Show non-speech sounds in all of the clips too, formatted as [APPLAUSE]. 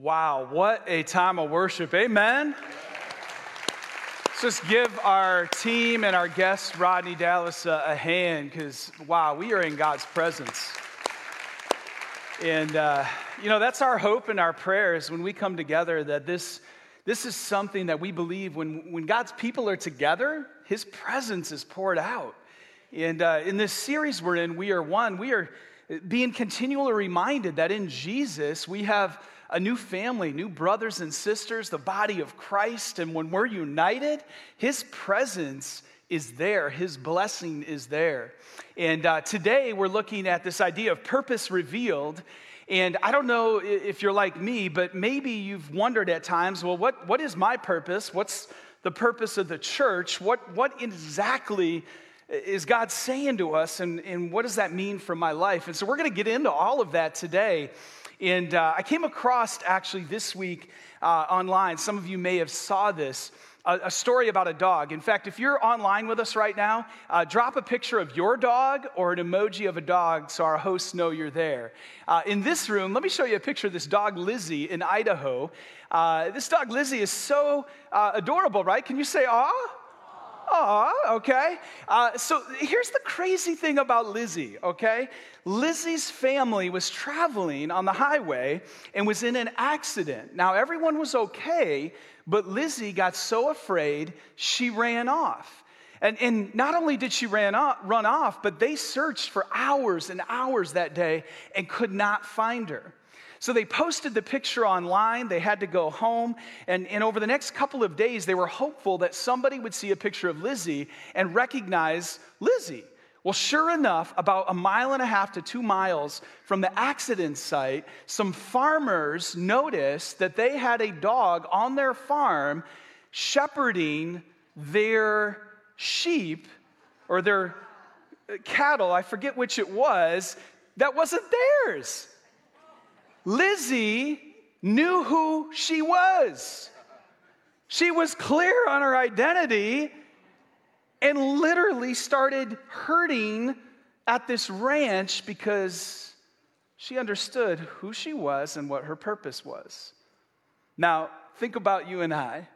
Wow, what a time of worship. Amen. Let's just give our team and our guest, Rodney Dallas, a, a hand because, wow, we are in God's presence. And, uh, you know, that's our hope and our prayers when we come together that this, this is something that we believe when, when God's people are together, His presence is poured out. And uh, in this series we're in, We Are One, we are being continually reminded that in Jesus we have a new family, new brothers and sisters, the body of Christ. And when we're united, His presence is there, His blessing is there. And uh, today we're looking at this idea of purpose revealed. And I don't know if you're like me, but maybe you've wondered at times well, what, what is my purpose? What's the purpose of the church? What, what exactly is God saying to us, and, and what does that mean for my life? And so we're going to get into all of that today. And uh, I came across actually this week uh, online, some of you may have saw this, a, story about a dog. In fact, if you're online with us right now, uh, drop a picture of your dog or an emoji of a dog so our hosts know you're there. Uh, in this room, let me show you a picture of this dog Lizzie in Idaho. Uh, this dog Lizzie is so uh, adorable, right? Can you say aw? Aw, okay. Uh, so here's the crazy thing about Lizzie, okay? Lizzie's family was traveling on the highway and was in an accident. Now, everyone was okay, but Lizzie got so afraid she ran off. And, and not only did she ran off, run off, but they searched for hours and hours that day and could not find her. So they posted the picture online. They had to go home. And, and over the next couple of days, they were hopeful that somebody would see a picture of Lizzie and recognize Lizzie. Well, sure enough, about a mile and a half to two miles from the accident site, some farmers noticed that they had a dog on their farm shepherding their sheep or their cattle, I forget which it was, that wasn't theirs. Lizzie knew who she was. She was clear on her identity and literally started hurting at this ranch because she understood who she was and what her purpose was. Now, think about you and I.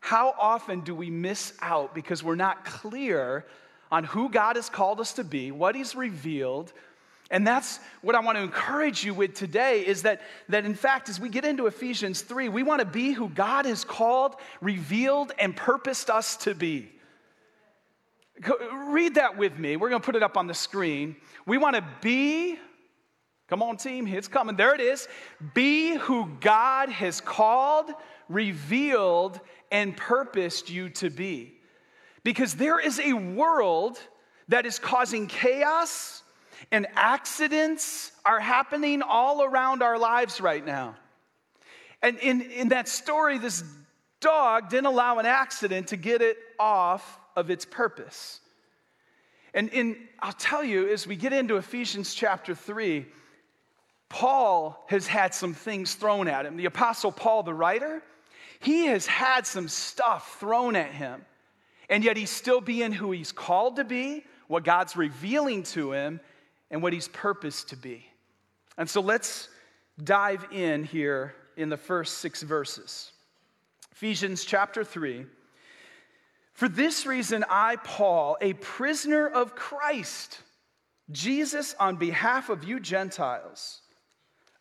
How often do we miss out because we're not clear on who God has called us to be, what He's revealed, and that's what I want to encourage you with today is that, that in fact, as we get into Ephesians 3, we want to be who God has called, revealed, and purposed us to be. Read that with me. We're going to put it up on the screen. We want to be, come on, team, it's coming. There it is. Be who God has called, revealed, and purposed you to be. Because there is a world that is causing chaos and accidents are happening all around our lives right now. And in, in that story, this dog didn't allow an accident to get it off of its purpose. And in, I'll tell you, as we get into Ephesians chapter 3, Paul has had some things thrown at him. The Apostle Paul, the writer, he has had some stuff thrown at him. And yet he's still being who he's called to be, what God's revealing to him, and what he's purposed to be. And so let's dive in here in the first six verses. Ephesians chapter 3. For this reason, I, Paul, a prisoner of Christ, Jesus, on behalf of you Gentiles,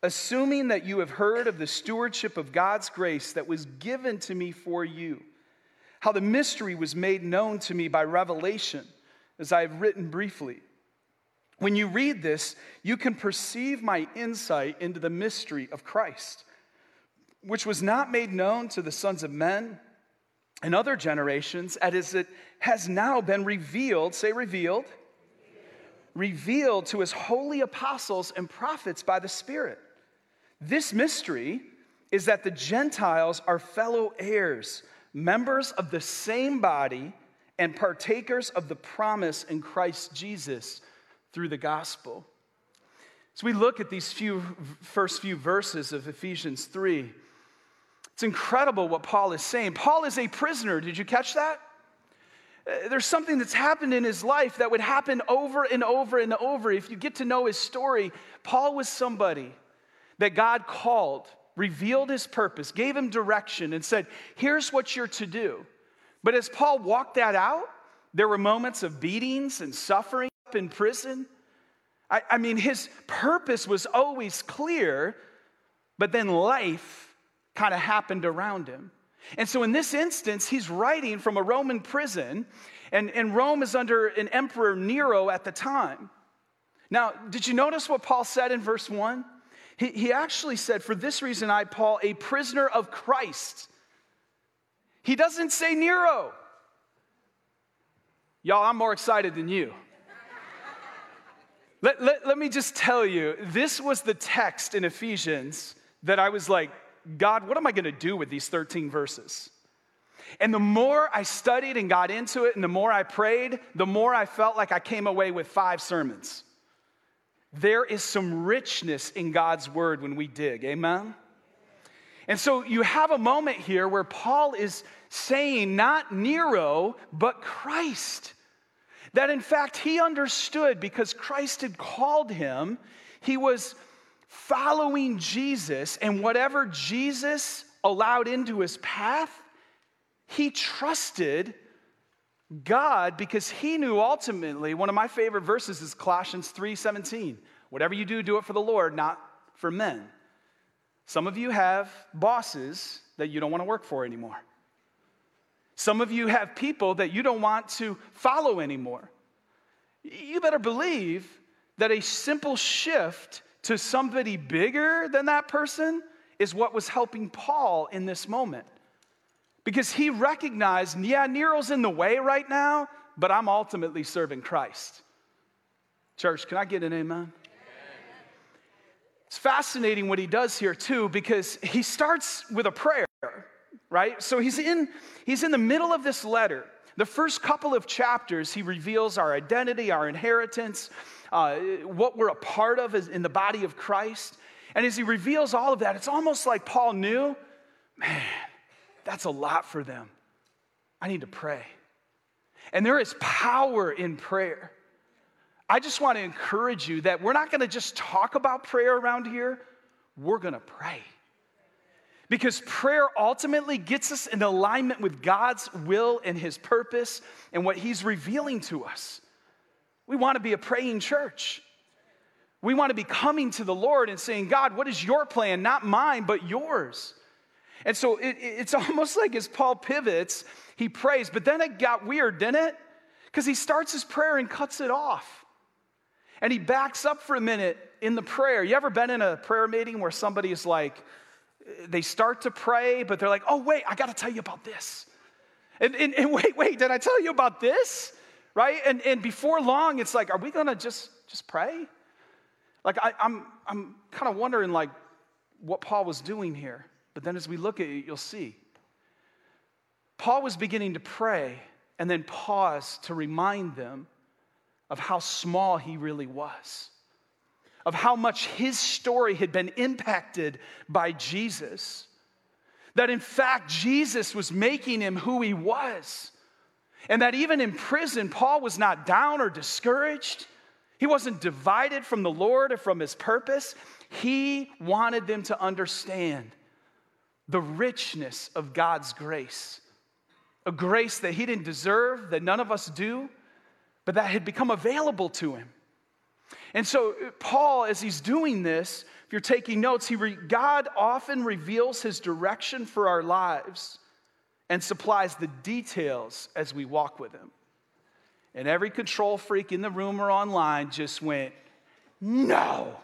assuming that you have heard of the stewardship of God's grace that was given to me for you, how the mystery was made known to me by revelation, as I have written briefly. When you read this, you can perceive my insight into the mystery of Christ, which was not made known to the sons of men in other generations, as it has now been revealed, say revealed, revealed to his holy apostles and prophets by the Spirit. This mystery is that the Gentiles are fellow heirs, members of the same body, and partakers of the promise in Christ Jesus through the gospel. As we look at these few first few verses of Ephesians 3, it's incredible what Paul is saying. Paul is a prisoner. Did you catch that? Uh, there's something that's happened in his life that would happen over and over and over. If you get to know his story, Paul was somebody that God called revealed his purpose, gave him direction, and said, Here's what you're to do. But as Paul walked that out, there were moments of beatings and suffering in prison. I, I mean, his purpose was always clear, but then life kind of happened around him. And so in this instance, he's writing from a Roman prison, and, and Rome is under an emperor Nero at the time. Now, did you notice what Paul said in verse 1? He, he actually said, For this reason, I, Paul, a prisoner of Christ. He doesn't say Nero. Y'all, I'm more excited than you. Let, let, let me just tell you, this was the text in Ephesians that I was like, God, what am I going to do with these 13 verses? And the more I studied and got into it, and the more I prayed, the more I felt like I came away with five sermons. There is some richness in God's word when we dig, amen? And so you have a moment here where Paul is saying not Nero, but Christ. That in fact he understood because Christ had called him, he was following Jesus, and whatever Jesus allowed into his path, he trusted God because he knew ultimately one of my favorite verses is Colossians 3:17. Whatever you do, do it for the Lord, not for men. Some of you have bosses that you don't want to work for anymore. Some of you have people that you don't want to follow anymore. You better believe that a simple shift to somebody bigger than that person is what was helping Paul in this moment. Because he recognized, yeah, Nero's in the way right now, but I'm ultimately serving Christ. Church, can I get an amen? It's fascinating what he does here too, because he starts with a prayer, right? So he's in, he's in the middle of this letter. The first couple of chapters, he reveals our identity, our inheritance, uh, what we're a part of in the body of Christ. And as he reveals all of that, it's almost like Paul knew, man, that's a lot for them. I need to pray. And there is power in prayer. I just want to encourage you that we're not going to just talk about prayer around here, we're going to pray. Because prayer ultimately gets us in alignment with God's will and His purpose and what He's revealing to us. We want to be a praying church. We want to be coming to the Lord and saying, God, what is your plan? Not mine, but yours. And so it, it's [LAUGHS] almost like as Paul pivots, he prays, but then it got weird, didn't it? Because he starts his prayer and cuts it off. And he backs up for a minute in the prayer. You ever been in a prayer meeting where somebody is like, they start to pray, but they're like, oh, wait, I got to tell you about this. And, and, and, wait, wait, did I tell you about this? Right? And, and before long, it's like, are we going to just, just pray? Like, I, I'm, I'm kind of wondering, like, what Paul was doing here. But then as we look at it, you'll see. Paul was beginning to pray and then pause to remind them of how small he really was, of how much his story had been impacted by Jesus. That in fact, Jesus was making him who he was. And that even in prison, Paul was not down or discouraged. He wasn't divided from the Lord or from his purpose. He wanted them to understand the richness of God's grace. A grace that he didn't deserve, that none of us do, but that had become available to him. And so, Paul, as he's doing this, if you're taking notes, he re- God often reveals his direction for our lives and supplies the details as we walk with him. And every control freak in the room or online just went, No.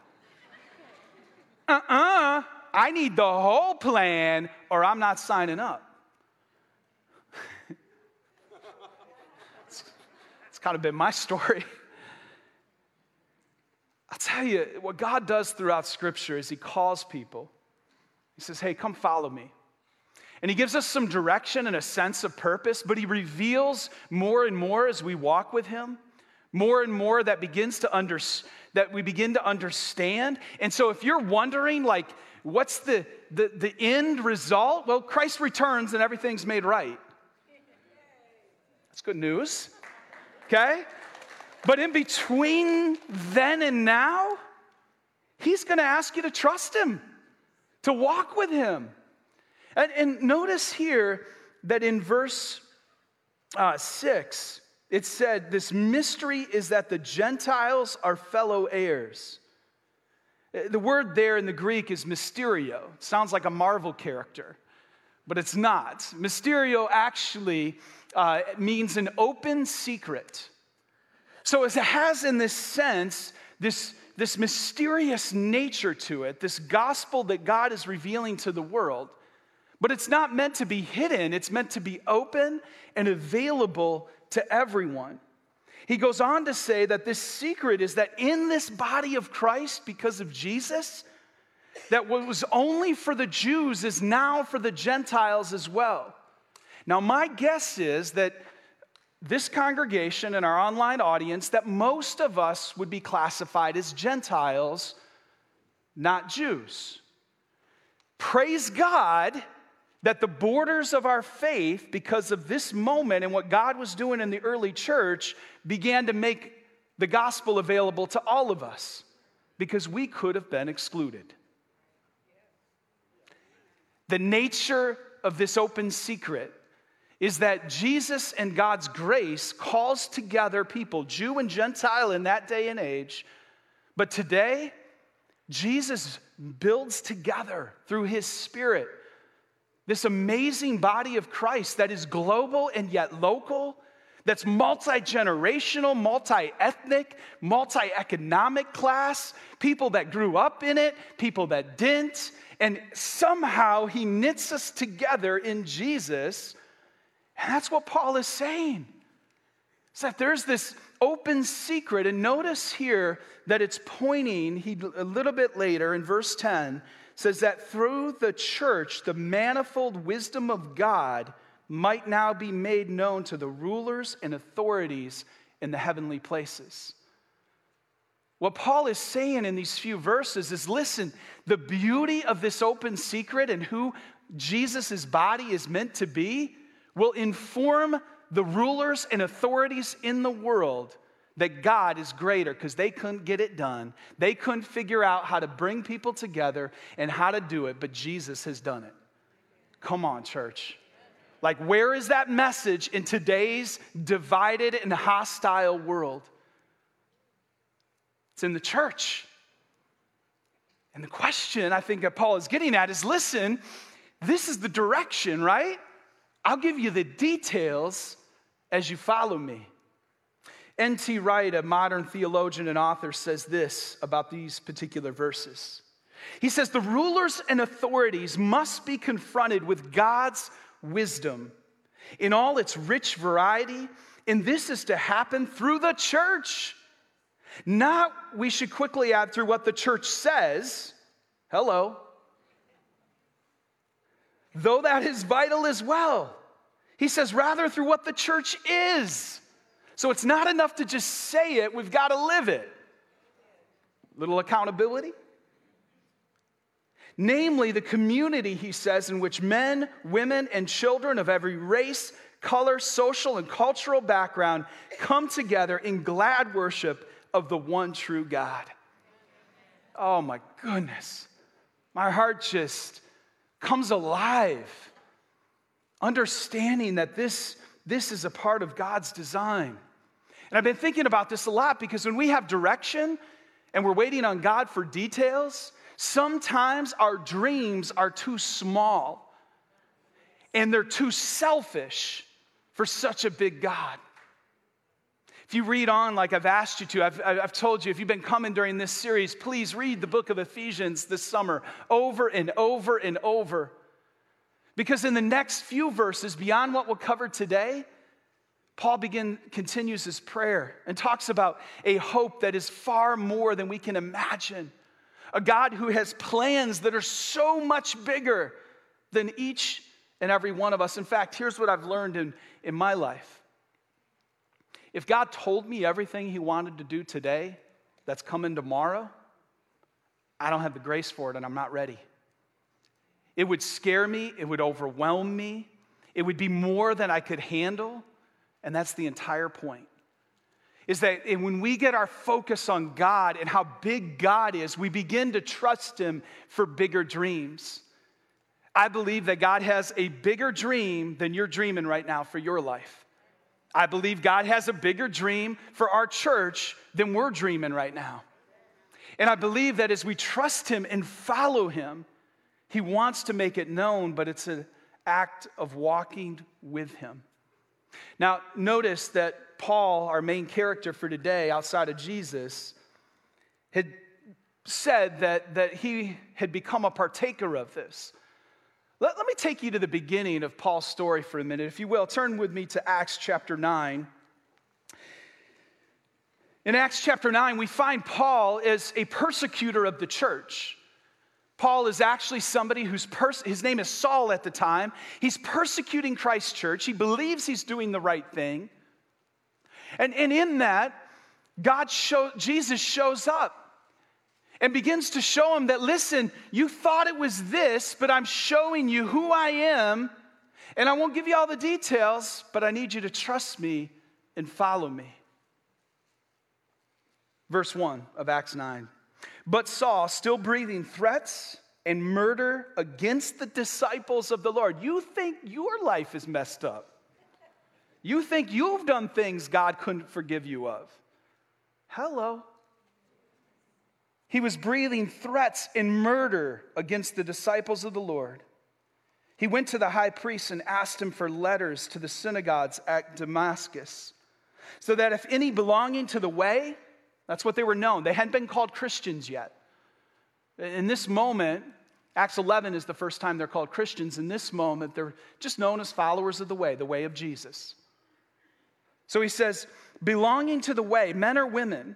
Uh [LAUGHS] uh-uh. uh I need the whole plan or I'm not signing up. [LAUGHS] it's, it's kind of been my [LAUGHS] story. I'll tell you, what God does throughout Scripture is He calls people. He says, Hey, come follow me. And He gives us some direction and a sense of purpose, but He reveals more and more as we walk with Him, more and more that begins to under, that we begin to understand. And so if you're wondering, like, What's the, the, the end result? Well, Christ returns and everything's made right. That's good news. Okay? But in between then and now, He's going to ask you to trust Him. to walk with him. And, and notice here that in verse uh, 6, it said, This mystery is that the Gentiles are fellow heirs. Uh, the word there in the Greek is mysterio. It sounds like a Marvel character, but it's not. Mysterio actually uh, means an open secret. So as it has, in this sense, this, this mysterious nature to it, this gospel that God is revealing to the world. But it's not meant to be hidden, it's meant to be open and available to everyone. He goes on to say that this secret is that in this body of Christ, because of Jesus, that what was only for the Jews is now for the Gentiles as well. Now, my guess is that this congregation and our online audience, that most of us would be classified as Gentiles, not Jews. Praise God that the borders of our faith, because of this moment and what God was doing in the early church, began to make the gospel available to all of us because we could have been excluded. The nature of this open secret is that Jesus and God's grace calls together people, Jew and Gentile in that day and age. But today, Jesus builds together through his spirit this amazing body of Christ that is global and yet local, that's multi generational, multi ethnic, multi economic class, people that grew up in it, people that didn't. And somehow he knits us together in Jesus. And that's what Paul is saying. It's that there's this open secret. And notice here that it's pointing, he, a little bit later in verse 10, says that through the church, the manifold wisdom of God might now be made known to the rulers and authorities in the heavenly places. What Paul is saying in these few verses is listen, the beauty of this open secret and who Jesus' body is meant to be will inform the rulers and authorities in the world that God is greater because they couldn't get it done. They couldn't figure out how to bring people together and how to do it, but Jesus has done it. Come on, church. Like, where is that message in today's divided and hostile world? It's in the church. And the question I think that Paul is getting at is listen, this is the direction, right? I'll give you the details as you follow me. N.T. Wright, a modern theologian and author, says this about these particular verses. He says, The rulers and authorities must be confronted with God's wisdom in all its rich variety, and this is to happen through the church. Not, we should quickly add, through what the church says. Hello. Though that is vital as well. He says, rather, through what the church is. So it's not enough to just say it, we've got to live it. Little accountability. Namely, the community, he says, in which men, women, and children of every race, color, social, and cultural background come together in glad worship of the one true God. Oh my goodness. My heart just comes alive, understanding that this, this is a part of God's design. And I've been thinking about this a lot because when we have direction and we're waiting on God for details, sometimes our dreams are too small and they're too selfish for such a big God. If you read on, like I've asked you to, I've, I've told you, if you've been coming during this series, please read the book of Ephesians this summer over and over and over. Because in the next few verses, beyond what we'll cover today, Paul begin, continues his prayer and talks about a hope that is far more than we can imagine. A God who has plans that are so much bigger than each and every one of us. In fact, here's what I've learned in, in my life. If God told me everything he wanted to do today that's coming tomorrow, I don't have the grace for it and I'm not ready. It would scare me, it would overwhelm me, it would be more than I could handle. And that's the entire point. is that when we get our focus on God and how big God is, we begin to trust Him for bigger dreams. I believe that God has a bigger dream than you're dreaming right now for your life. I believe God has a bigger dream for our church than we're dreaming right now. And I believe that as we trust Him and follow Him, He wants to make it known, but it's an act of walking with Him. Now, notice that Paul, our main character for today outside of Jesus, had said that, that he had become a partaker of this. Let, let me take you to the beginning of Paul's story for a minute, if you will. Turn with me to Acts chapter 9. In Acts chapter 9, we find Paul as a persecutor of the church. Paul is actually somebody whose pers- his name is Saul at the time. He's persecuting Christ's church. He believes he's doing the right thing. And, and in that, God show, Jesus shows up and begins to show him that, listen, you thought it was this, but I'm showing you who I am. And I won't give you all the details, but I need you to trust me and follow me. Verse 1 of Acts 9. But Saul, still breathing threats and murder against the disciples of the Lord. You think your life is messed up. You think you've done things God couldn't forgive you of. Hello. He was breathing threats and murder against the disciples of the Lord. He went to the high priest and asked him for letters to the synagogues at Damascus, so that if any belonging to the way, that's what they were known, they hadn't been called Christians yet. In this moment, Acts 11 is the first time they're called Christians. In this moment, they're just known as followers of the way, the way of Jesus. So he says, belonging to the way, men or women,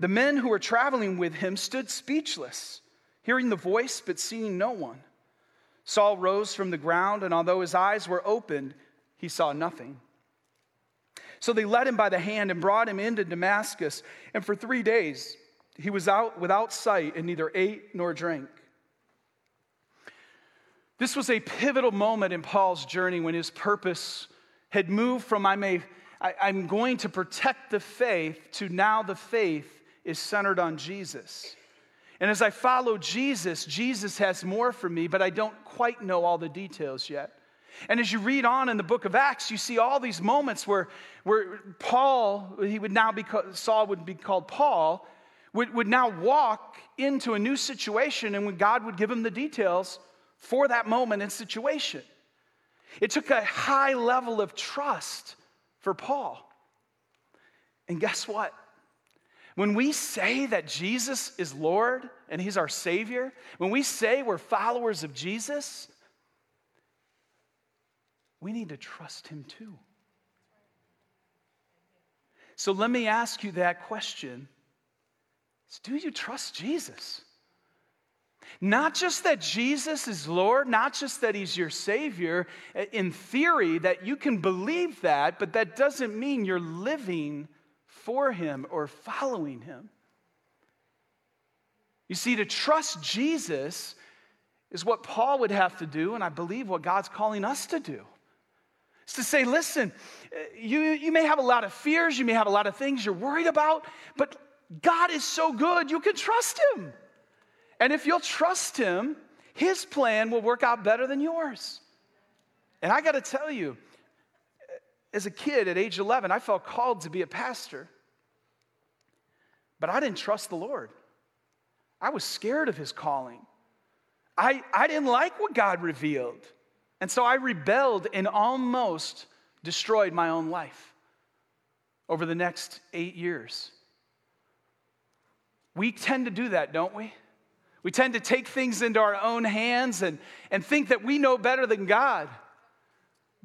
The men who were traveling with him stood speechless, hearing the voice but seeing no one. Saul rose from the ground, and although his eyes were opened, he saw nothing. So they led him by the hand and brought him into Damascus, and for three days he was out without sight and neither ate nor drank. This was a pivotal moment in Paul's journey when his purpose had moved from I may, I, I'm going to protect the faith to now the faith is centered on Jesus. And as I follow Jesus, Jesus has more for me, but I don't quite know all the details yet. And as you read on in the book of Acts, you see all these moments where, where Paul, he would now be, Saul would be called Paul, would, would now walk into a new situation and when God would give him the details for that moment and situation. It took a high level of trust for Paul. And guess what? When we say that Jesus is Lord and He's our Savior, when we say we're followers of Jesus, we need to trust Him too. So let me ask you that question Do you trust Jesus? Not just that Jesus is Lord, not just that He's your Savior, in theory, that you can believe that, but that doesn't mean you're living for him or following him. You see, to trust Jesus is what Paul would have to do, and I believe what God's calling us to do. It's to say, listen, you, you may have a lot of fears, you may have a lot of things you're worried about, but God is so good, you can trust Him. And if you'll trust Him, His plan will work out better than yours. And I got to tell you, as a kid at age 11, I felt called to be a pastor. But I didn't trust the Lord. I was scared of his calling. I, I didn't like what God revealed. And so I rebelled and almost destroyed my own life over the next eight years. We tend to do that, don't we? We tend to take things into our own hands and, and think that we know better than God.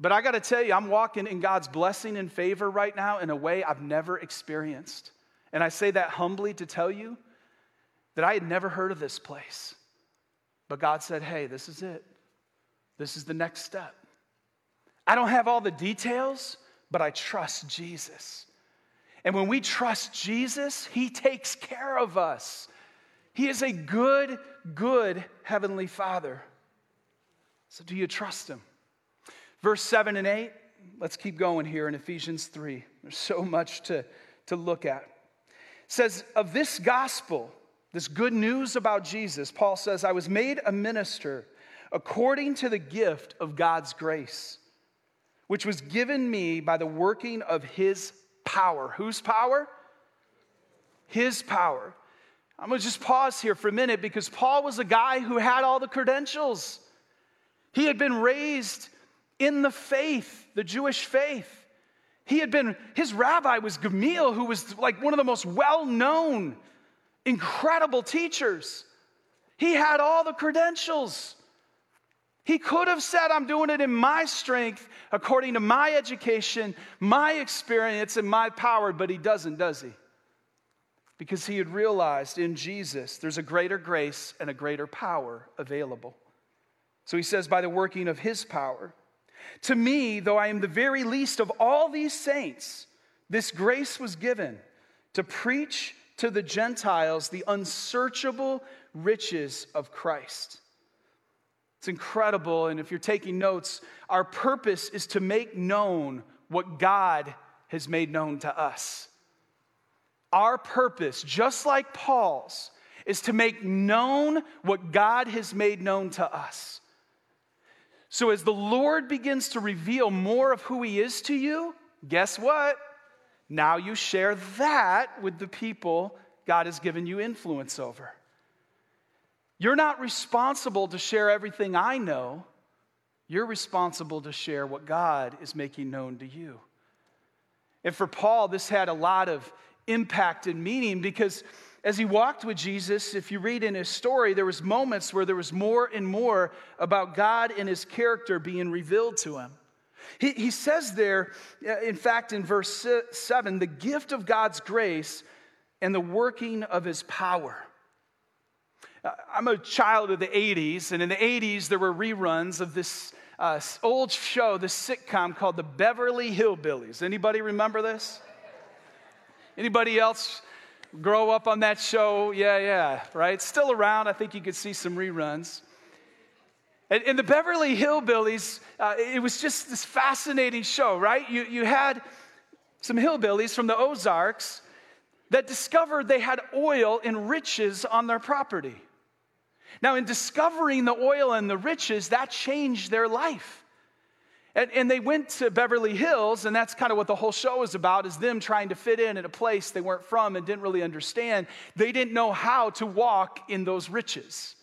But I got to tell you, I'm walking in God's blessing and favor right now in a way I've never experienced. And I say that humbly to tell you that I had never heard of this place. But God said, hey, this is it. This is the next step. I don't have all the details, but I trust Jesus. And when we trust Jesus, He takes care of us. He is a good, good Heavenly Father. So, do you trust Him? Verse 7 and 8, let's keep going here in Ephesians 3. There's so much to, to look at. It says, Of this gospel, this good news about Jesus, Paul says, I was made a minister according to the gift of God's grace, which was given me by the working of his power. Whose power? His power. I'm to just pause here for a minute because Paul was a guy who had all the credentials. He had been raised in the faith, the Jewish faith. He had been, his rabbi was Gamaliel, who was like one of the most well known incredible teachers. He had all the credentials. He could have said, I'm doing it in my strength, according to my education, my experience, and my power, but he doesn't, does he? Because he had realized in Jesus there's a greater grace and a greater power available. So he says, by the working of his power. To me, though I am the very least of all these saints, this grace was given to preach to the Gentiles the unsearchable riches of Christ. It's incredible. And if you're taking notes, our purpose is to make known what God has made known to us. Our purpose, just like Paul's, is to make known what God has made known to us. So, as the Lord begins to reveal more of who He is to you, guess what? Now you share that with the people God has given you influence over. You're not responsible to share everything I know. You're responsible to share what God is making known to you. And for Paul, this had a lot of impact and meaning because as he walked with Jesus, if you read in his story, there was moments where there was more and more about God and his character being revealed to him. He, he says there, uh, in fact, in verse 7, the gift of God's grace and the working of his power. Uh, I'm a child of the 80s, and in the 80s, there were reruns of this uh, old show, this sitcom called The Beverly Hillbillies. Anybody remember this? Anybody else grow up on that show? Yeah, yeah, right? Still around. I think you could see some reruns. In the Beverly Hillbillies, uh, it was just this fascinating show, right? You, you had some hillbillies from the Ozarks that discovered they had oil and riches on their property. Now, in discovering the oil and the riches, that changed their life. And, and, they went to Beverly Hills, and that's kind of what the whole show is about, is them trying to fit in at a place they weren't from and didn't really understand. They didn't know how to walk in those riches.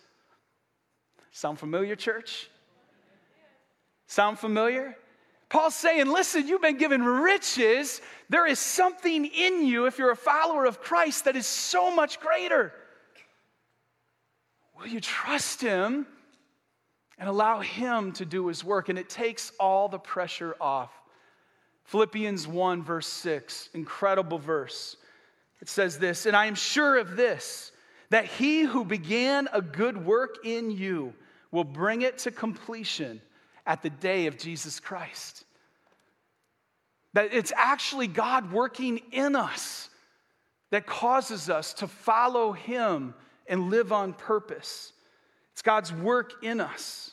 Sound familiar, church? Sound familiar? Paul's saying, listen, you've been given riches. There is something in you, if you're a follower of Christ, that is so much greater. Will you trust him and allow him to do his work? And it takes all the pressure off. Philippians 1, verse 6, incredible verse. It says this, and I am sure of this, that he who began a good work in you will bring it to completion at the day of Jesus Christ. That it's actually God working in us that causes us to follow Him and live on purpose. It's God's work in us.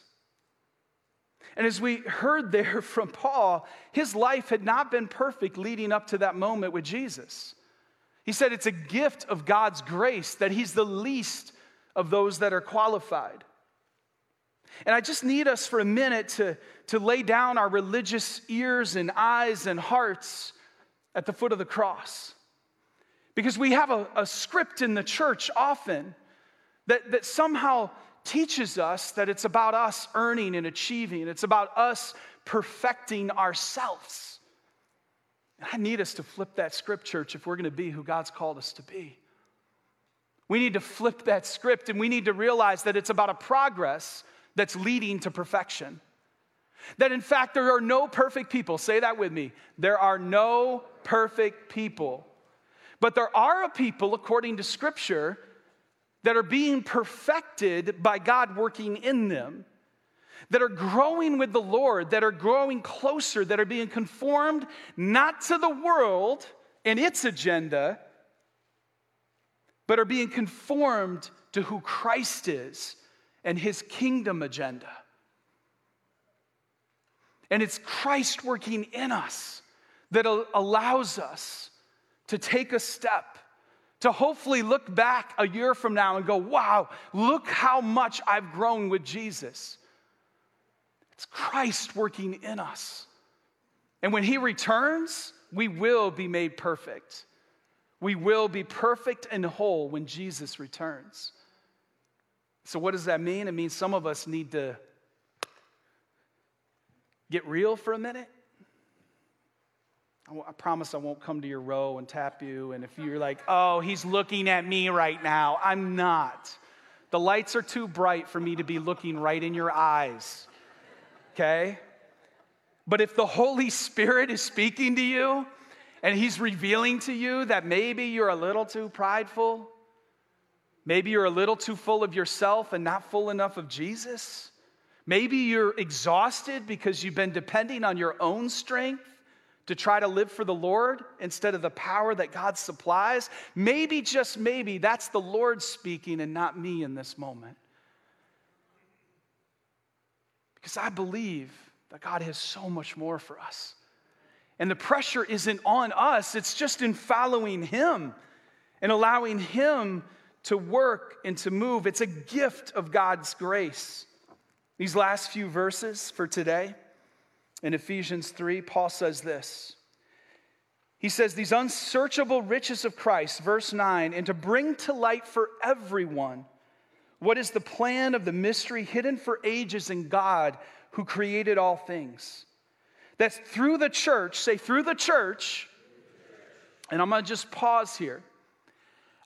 And as we heard there [LAUGHS] from Paul, his life had not been perfect leading up to that moment with Jesus. He said it's a gift of God's grace that he's the least of those that are qualified. And I just need us for a minute to, to lay down our religious ears and eyes and hearts at the foot of the cross. Because we have a, a script in the church often that, that somehow teaches us that it's about us earning and achieving, it's about us perfecting ourselves. And I need us to flip that script, church, if we're going to be who God's called us to be. We need to flip that script and we need to realize that it's about a progress that's leading to perfection. That in fact, there are no perfect people. Say that with me. There are no perfect people. But there are a people, according to Scripture, that are being perfected by God working in them, that are growing with the Lord, that are growing closer, that are being conformed not to the world and its agenda, but are being conformed to who Christ is and his kingdom agenda. And it's Christ working in us that allows us to take a step, to hopefully look back a year from now and go, wow, look how much I've grown with Jesus. It's Christ working in us. And when he returns, we will be made perfect. We will be perfect and whole when Jesus returns. So, what does that mean? It means some of us need to get real for a minute. I promise I won't come to your row and tap you. And if you're like, oh, he's looking at me right now, I'm not. The lights are too bright for me to be looking right in your eyes. Okay? But if the Holy Spirit is speaking to you and he's revealing to you that maybe you're a little too prideful, maybe you're a little too full of yourself and not full enough of Jesus, maybe you're exhausted because you've been depending on your own strength to try to live for the Lord instead of the power that God supplies, maybe, just maybe, that's the Lord speaking and not me in this moment. Because I believe that God has so much more for us. And the pressure isn't on us, it's just in following Him and allowing Him to work and to move. It's a gift of God's grace. These last few verses for today in Ephesians 3, Paul says this. He says, These unsearchable riches of Christ, verse 9, and to bring to light for everyone what is the plan of the mystery hidden for ages in God who created all things. That through the church, say through the church, and I'm gonna just pause here.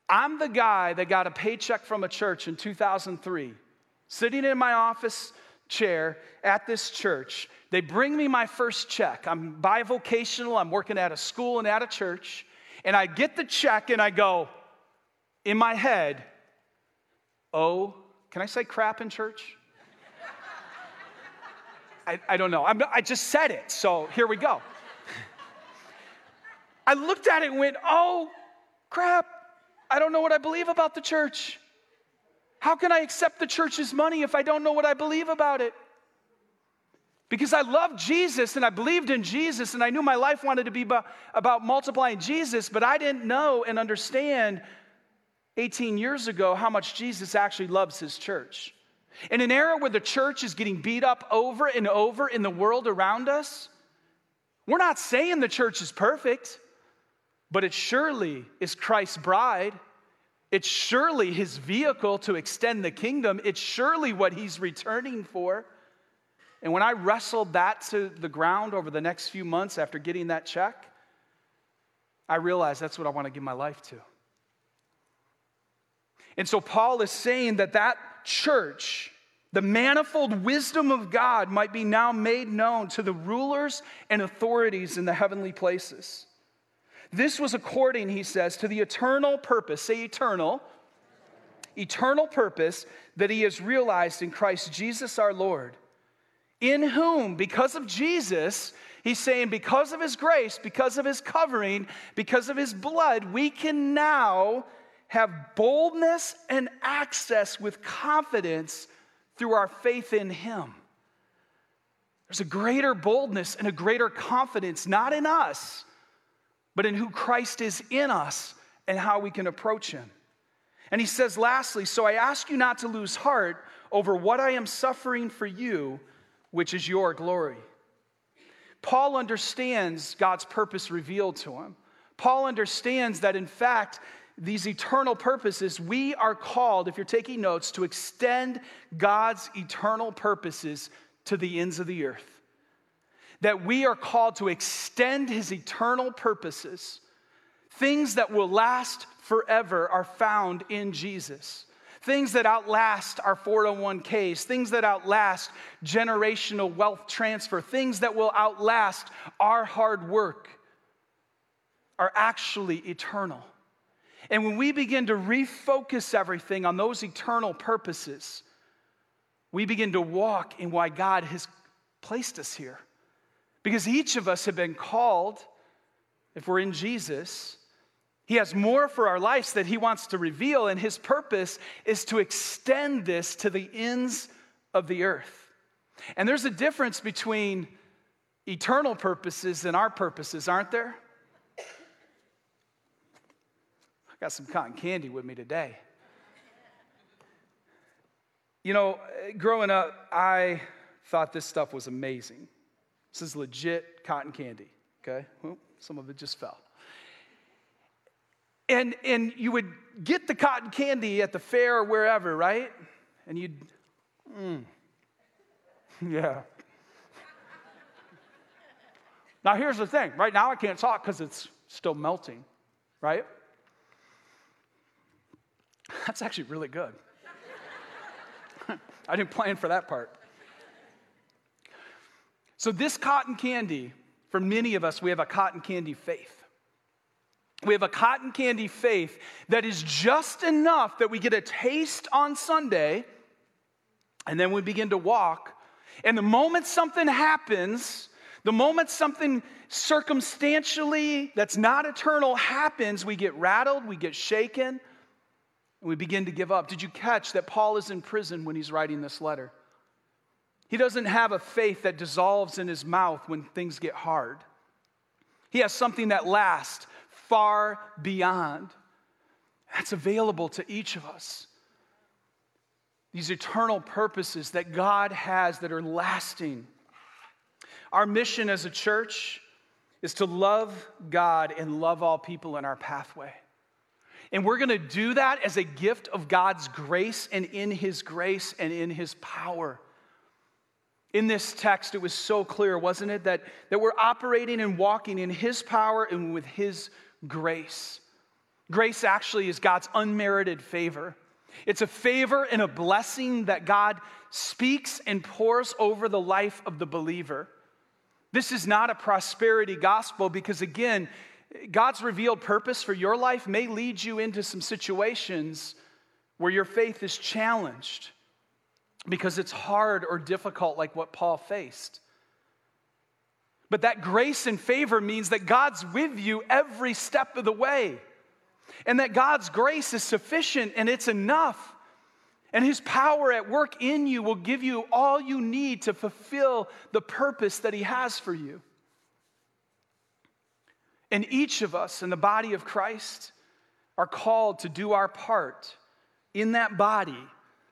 I'm the guy that got a paycheck from a church in 2003, sitting in my office chair at this church. They bring me my first check. I'm bivocational, I'm working at a school and at a church. And I get the check and I go, in my head, oh, can I say crap in church? I, I don't know. I'm, I just said it, so here we go. I looked at it and went, oh, crap. I don't know what I believe about the church. How can I accept the church's money if I don't know what I believe about it? Because I loved Jesus and I believed in Jesus and I knew my life wanted to be about multiplying Jesus, but I didn't know and understand 18 years ago how much Jesus actually loves his church. In an era where the church is getting beat up over and over in the world around us, we're not saying the church is perfect, but it surely is Christ's bride. It's surely his vehicle to extend the kingdom. It's surely what he's returning for. And when I wrestled that to the ground over the next few months after getting that check, I realized that's what I want to give my life to. And so Paul is saying that that church, the manifold wisdom of God might be now made known to the rulers and authorities in the heavenly places. This was according, he says, to the eternal purpose, say eternal, eternal purpose that he has realized in Christ Jesus our Lord, in whom, because of Jesus, he's saying, because of his grace, because of his covering, because of his blood, we can now have boldness and access with confidence through our faith in him. There's a greater boldness and a greater confidence, not in us but in who Christ is in us and how we can approach him. And he says, lastly, so I ask you not to lose heart over what I am suffering for you, which is your glory. Paul understands God's purpose revealed to him. Paul understands that, in fact, these eternal purposes, we are called, if you're taking notes, to extend God's eternal purposes to the ends of the earth that we are called to extend his eternal purposes. Things that will last forever are found in Jesus. Things that outlast our 401ks, things that outlast generational wealth transfer, things that will outlast our hard work are actually eternal. And when we begin to refocus everything on those eternal purposes, we begin to walk in why God has placed us here. Because each of us have been called, if we're in Jesus, He has more for our lives that He wants to reveal, and His purpose is to extend this to the ends of the earth. And there's a difference between eternal purposes and our purposes, aren't there? I got some cotton candy with me today. You know, growing up, I thought this stuff was amazing. This is legit cotton candy, okay? Well, some of it just fell. And, and you would get the cotton candy at the fair or wherever, right? And you'd, mm, [LAUGHS] yeah. Now, here's the thing. Right now, I can't talk because it's still melting, right? [LAUGHS] That's actually really good. [LAUGHS] I didn't plan for that part. So, this cotton candy, for many of us, we have a cotton candy faith. We have a cotton candy faith that is just enough that we get a taste on Sunday, and then we begin to walk. And the moment something happens, the moment something circumstantially that's not eternal happens, we get rattled, we get shaken, and we begin to give up. Did you catch that Paul is in prison when he's writing this letter? He doesn't have a faith that dissolves in his mouth when things get hard. He has something that lasts far beyond. That's available to each of us. These eternal purposes that God has that are lasting. Our mission as a church is to love God and love all people in our pathway. And we're going to do that as a gift of God's grace and in His grace and in His power. In this text, it was so clear, wasn't it? That, that we're operating and walking in His power and with His grace. Grace actually is God's unmerited favor. It's a favor and a blessing that God speaks and pours over the life of the believer. This is not a prosperity gospel because, again, God's revealed purpose for your life may lead you into some situations where your faith is challenged because it's hard or difficult, like what Paul faced. But that grace and favor means that God's with you every step of the way, and that God's grace is sufficient and it's enough. And his power at work in you will give you all you need to fulfill the purpose that he has for you. And each of us in the body of Christ are called to do our part in that body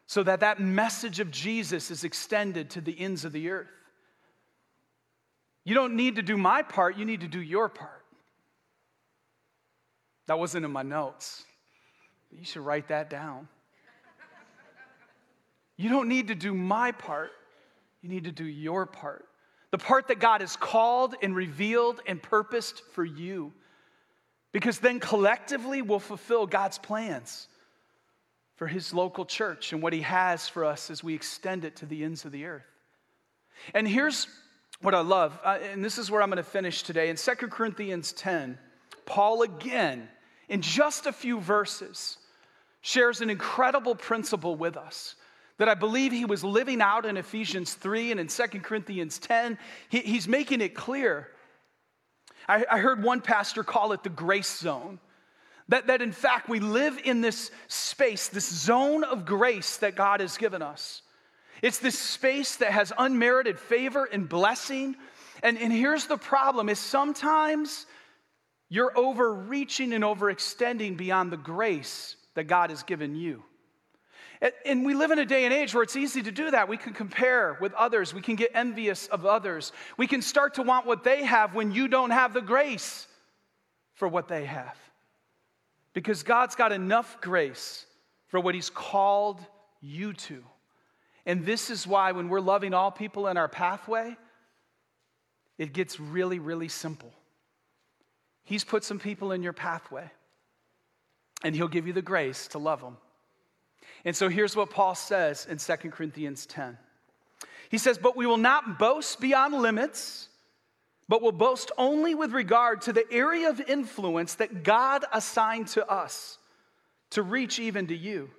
so that that message of Jesus is extended to the ends of the earth. You don't need to do my part, you need to do your part. That wasn't in my notes. You should write that down. You don't need to do my part, you need to do your part. The part that God has called and revealed and purposed for you. Because then collectively we'll fulfill God's plans for His local church and what He has for us as we extend it to the ends of the earth. And here's what I love, uh, and this is where I'm going to finish today. In 2 Corinthians 10, Paul again, in just a few verses, shares an incredible principle with us that I believe he was living out in Ephesians 3 and in 2 Corinthians 10. He, he's making it clear. I, I heard one pastor call it the grace zone. That, that in fact we live in this space, this zone of grace that God has given us. It's this space that has unmerited favor and blessing. And, and here's the problem is sometimes you're overreaching and overextending beyond the grace that God has given you. And we live in a day and age where it's easy to do that. We can compare with others. We can get envious of others. We can start to want what they have when you don't have the grace for what they have. Because God's got enough grace for what He's called you to. And this is why, when we're loving all people in our pathway, it gets really, really simple. He's put some people in your pathway, and He'll give you the grace to love them. And so here's what Paul says in 2 Corinthians 10. He says, But we will not boast beyond limits but will boast only with regard to the area of influence that God assigned to us to reach even to you.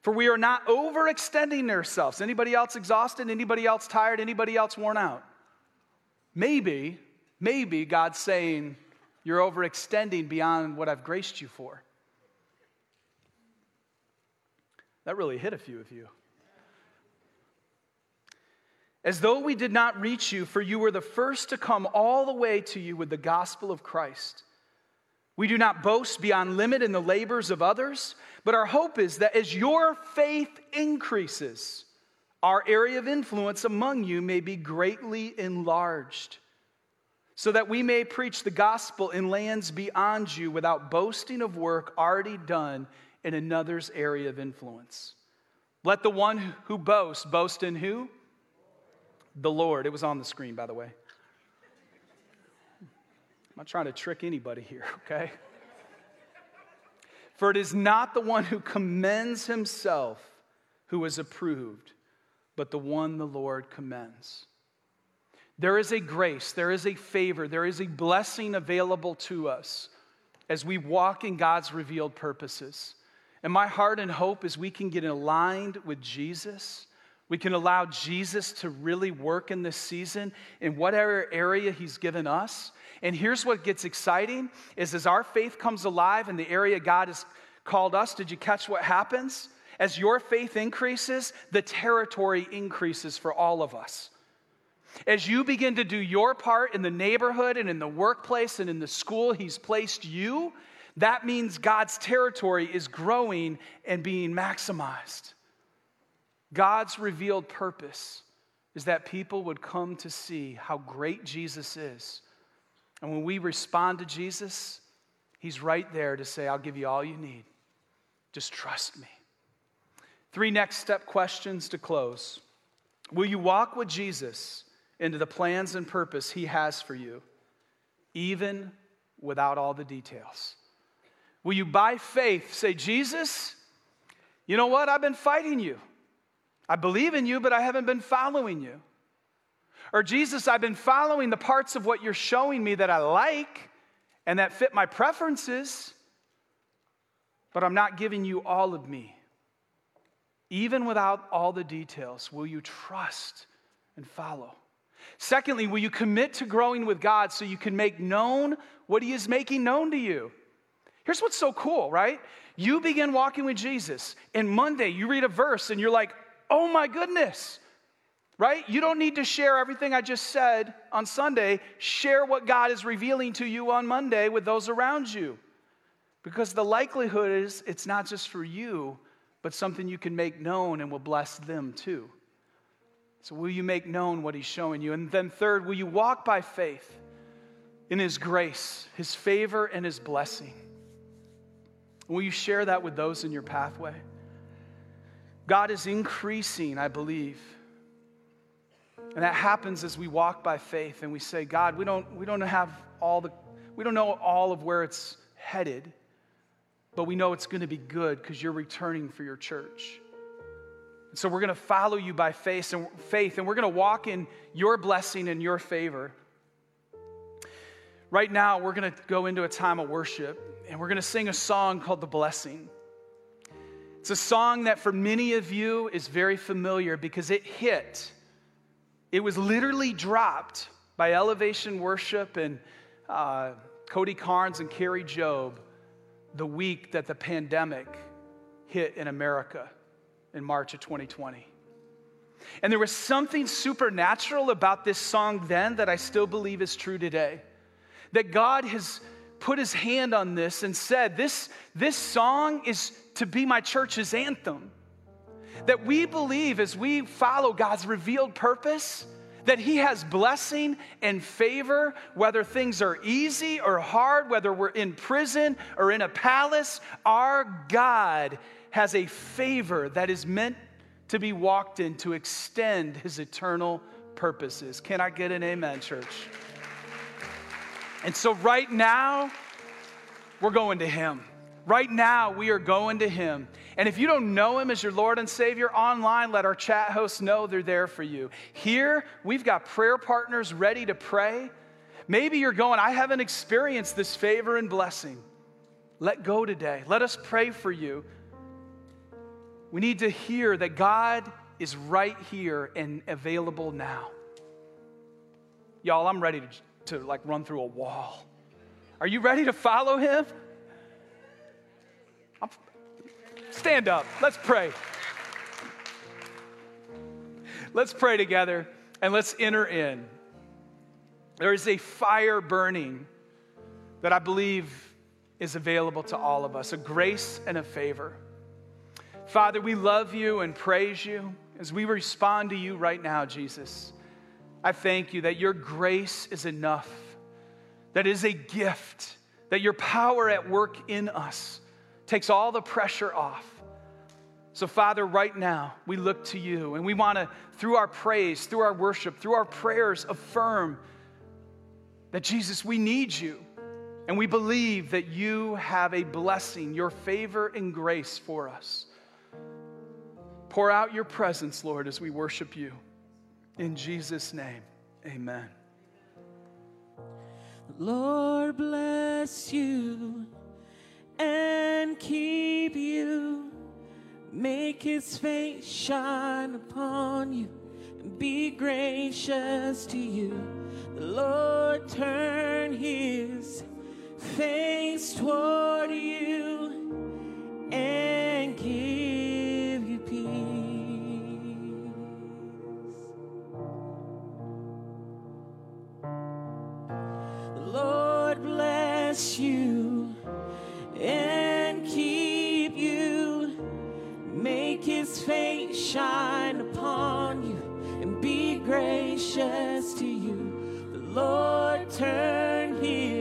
For we are not overextending ourselves. Anybody else exhausted? Anybody else tired? Anybody else worn out? Maybe, maybe God's saying, You're overextending beyond what I've graced you for. That really hit a few of you. As though we did not reach you, for you were the first to come all the way to you with the gospel of Christ. We do not boast beyond limit in the labors of others, but our hope is that as your faith increases, our area of influence among you may be greatly enlarged, so that we may preach the gospel in lands beyond you without boasting of work already done in another's area of influence. Let the one who boasts boast in who? The Lord. It was on the screen, by the way. I'm not trying to trick anybody here, [LAUGHS] okay? For it is not the one who commends himself who is approved, but the one the Lord commends. There is a grace, there is a favor, there is a blessing available to us as we walk in God's revealed purposes. And my heart and hope is we can get aligned with Jesus. We can allow Jesus to really work in this season in whatever area he's given us. And here's what gets exciting is as our faith comes alive in the area God has called us, did you catch what happens? As your faith increases, the territory increases for all of us. As you begin to do your part in the neighborhood and in the workplace and in the school He's placed you, that means God's territory is growing and being maximized. God's revealed purpose is that people would come to see how great Jesus is. And when we respond to Jesus, He's right there to say, I'll give you all you need. Just trust me. Three next step questions to close Will you walk with Jesus into the plans and purpose He has for you, even without all the details? Will you, by faith, say, Jesus, you know what? I've been fighting you. I believe in you, but I haven't been following you. Or, Jesus, I've been following the parts of what you're showing me that I like and that fit my preferences, but I'm not giving you all of me. Even without all the details, will you trust and follow? Secondly, will you commit to growing with God so you can make known what He is making known to you? Here's what's so cool, right? You begin walking with Jesus, and Monday you read a verse and you're like, oh my goodness, right? You don't need to share everything I just said on Sunday. Share what God is revealing to you on Monday with those around you. Because the likelihood is it's not just for you, but something you can make known and will bless them too. So, will you make known what He's showing you? And then, third, will you walk by faith in His grace, His favor, and His blessing? Will you share that with those in your pathway? God is increasing, I believe. And that happens as we walk by faith and we say, God, we don't, we don't have all the, we don't know all of where it's headed, but we know it's going to be good because you're returning for your church. And so we're going to follow you by faith and faith, and we're going to walk in your blessing and your favor. Right now, we're going to go into a time of worship and we're going to sing a song called The Blessing. It's a song that for many of you is very familiar because it hit. It was literally dropped by Elevation Worship and uh, Cody Carnes and Kari Jobe the week that the pandemic hit in America in March of 2020. And there was something supernatural about this song then that I still believe is true today. That God has put his hand on this and said, This, this song is to be my church's anthem. That we believe as we follow God's revealed purpose, that He has blessing and favor, whether things are easy or hard, whether we're in prison or in a palace, our God has a favor that is meant to be walked in to extend His eternal purposes. Can I get an amen, church? And so, right now, we're going to Him. Right now, we are going to Him. And if you don't know Him as your Lord and Savior online, let our chat hosts know they're there for you. Here, we've got prayer partners ready to pray. Maybe you're going, I haven't experienced this favor and blessing. Let go today. Let us pray for you. We need to hear that God is right here and available now. Y'all, I'm ready to, to like run through a wall. Are you ready to follow him? I'm, stand up. Let's pray. Let's pray together and let's enter in. There is a fire burning that I believe is available to all of us a grace and a favor. Father, we love you and praise you as we respond to you right now, Jesus. I thank you that your grace is enough, that is a gift, that your power at work in us takes all the pressure off. So, Father, right now, we look to you and we want to, through our praise, through our worship, through our prayers, affirm that Jesus, we need you. And we believe that you have a blessing, your favor and grace for us. Pour out your presence, Lord, as we worship you. In Jesus' name, amen. Lord bless you and keep you. Make his face shine upon you and be gracious to you. The Lord turn his face toward you and give bless you and keep you. Make his face shine upon you and be gracious to you. The Lord turn his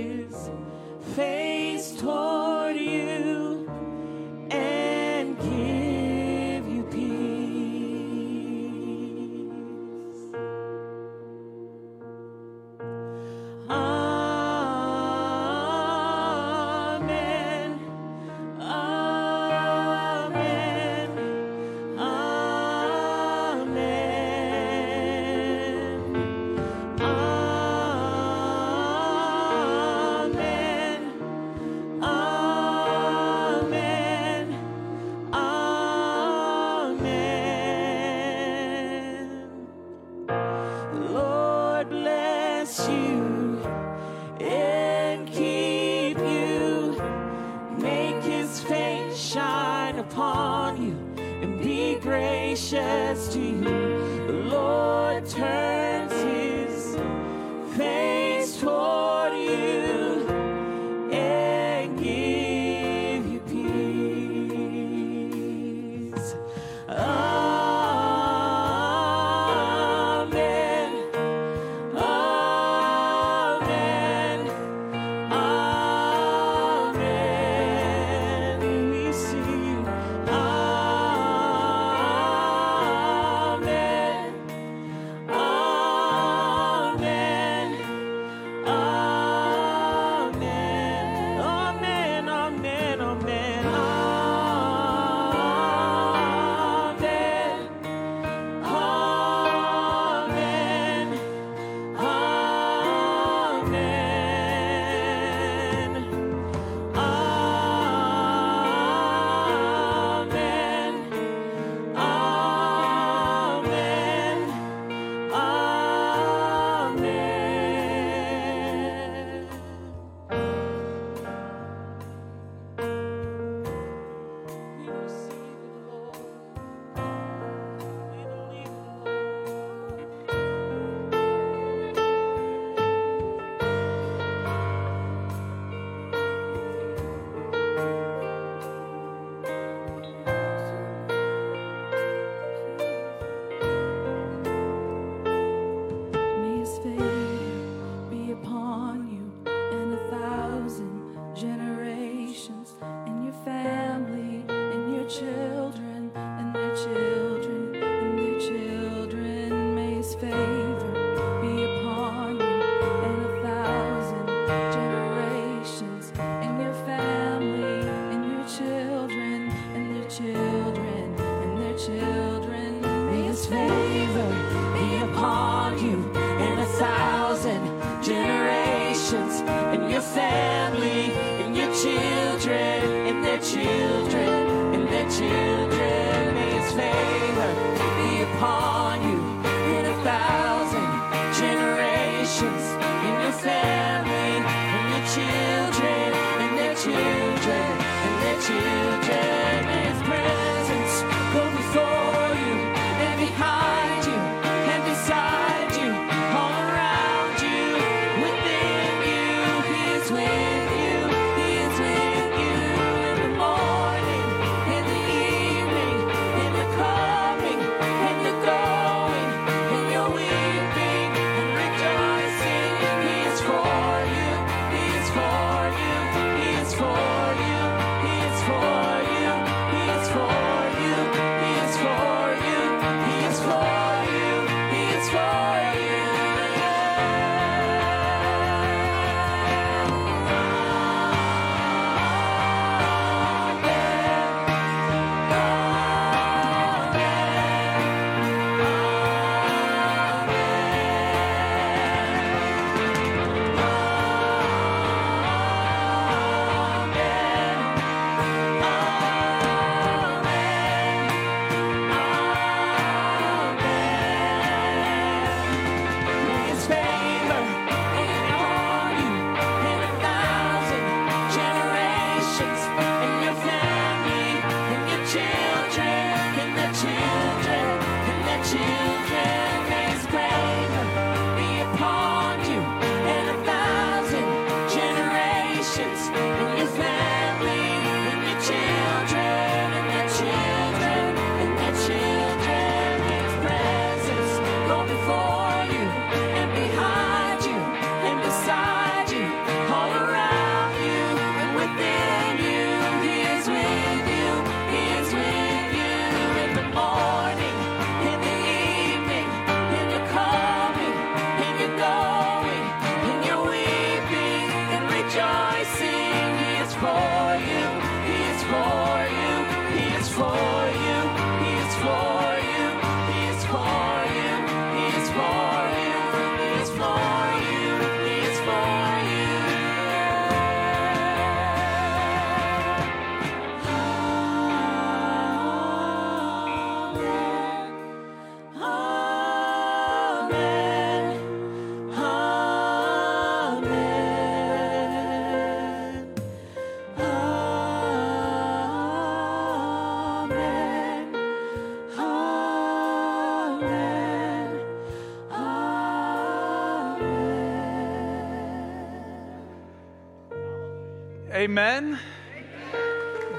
Amen.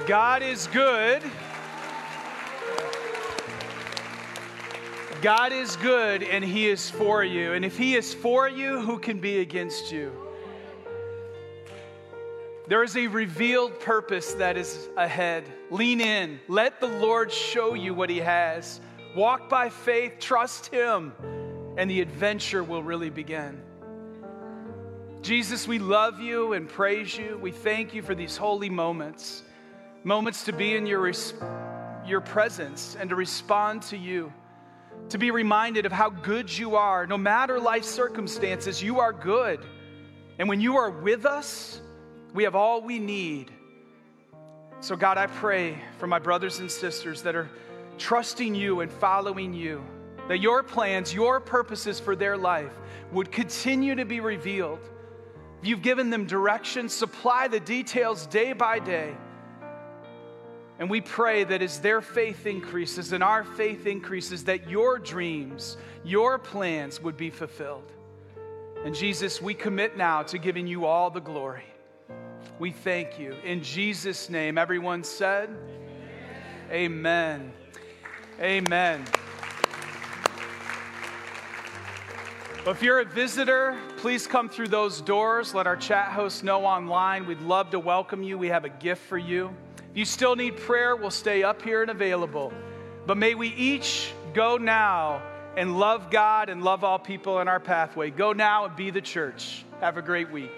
God is good. God is good and He is for you. And if He is for you, who can be against you? There is a revealed purpose that is ahead. Lean in. Let the Lord show you what He has. Walk by faith, trust Him, and the adventure will really begin. Jesus, we love you and praise you. We thank you for these holy moments, moments to be in your, res- your presence and to respond to you, to be reminded of how good you are. No matter life circumstances, you are good. And when you are with us, we have all we need. So, God, I pray for my brothers and sisters that are trusting you and following you, that your plans, your purposes for their life would continue to be revealed. You've given them direction, supply the details day by day. And we pray that as their faith increases and our faith increases, that your dreams, your plans would be fulfilled. And Jesus, we commit now to giving you all the glory. We thank you. In Jesus' name, everyone said, Amen. Amen. If you're a visitor, please come through those doors. Let our chat host know online. We'd love to welcome you. We have a gift for you. If you still need prayer, we'll stay up here and available. But may we each go now and love God and love all people in our pathway. Go now and be the church. Have a great week.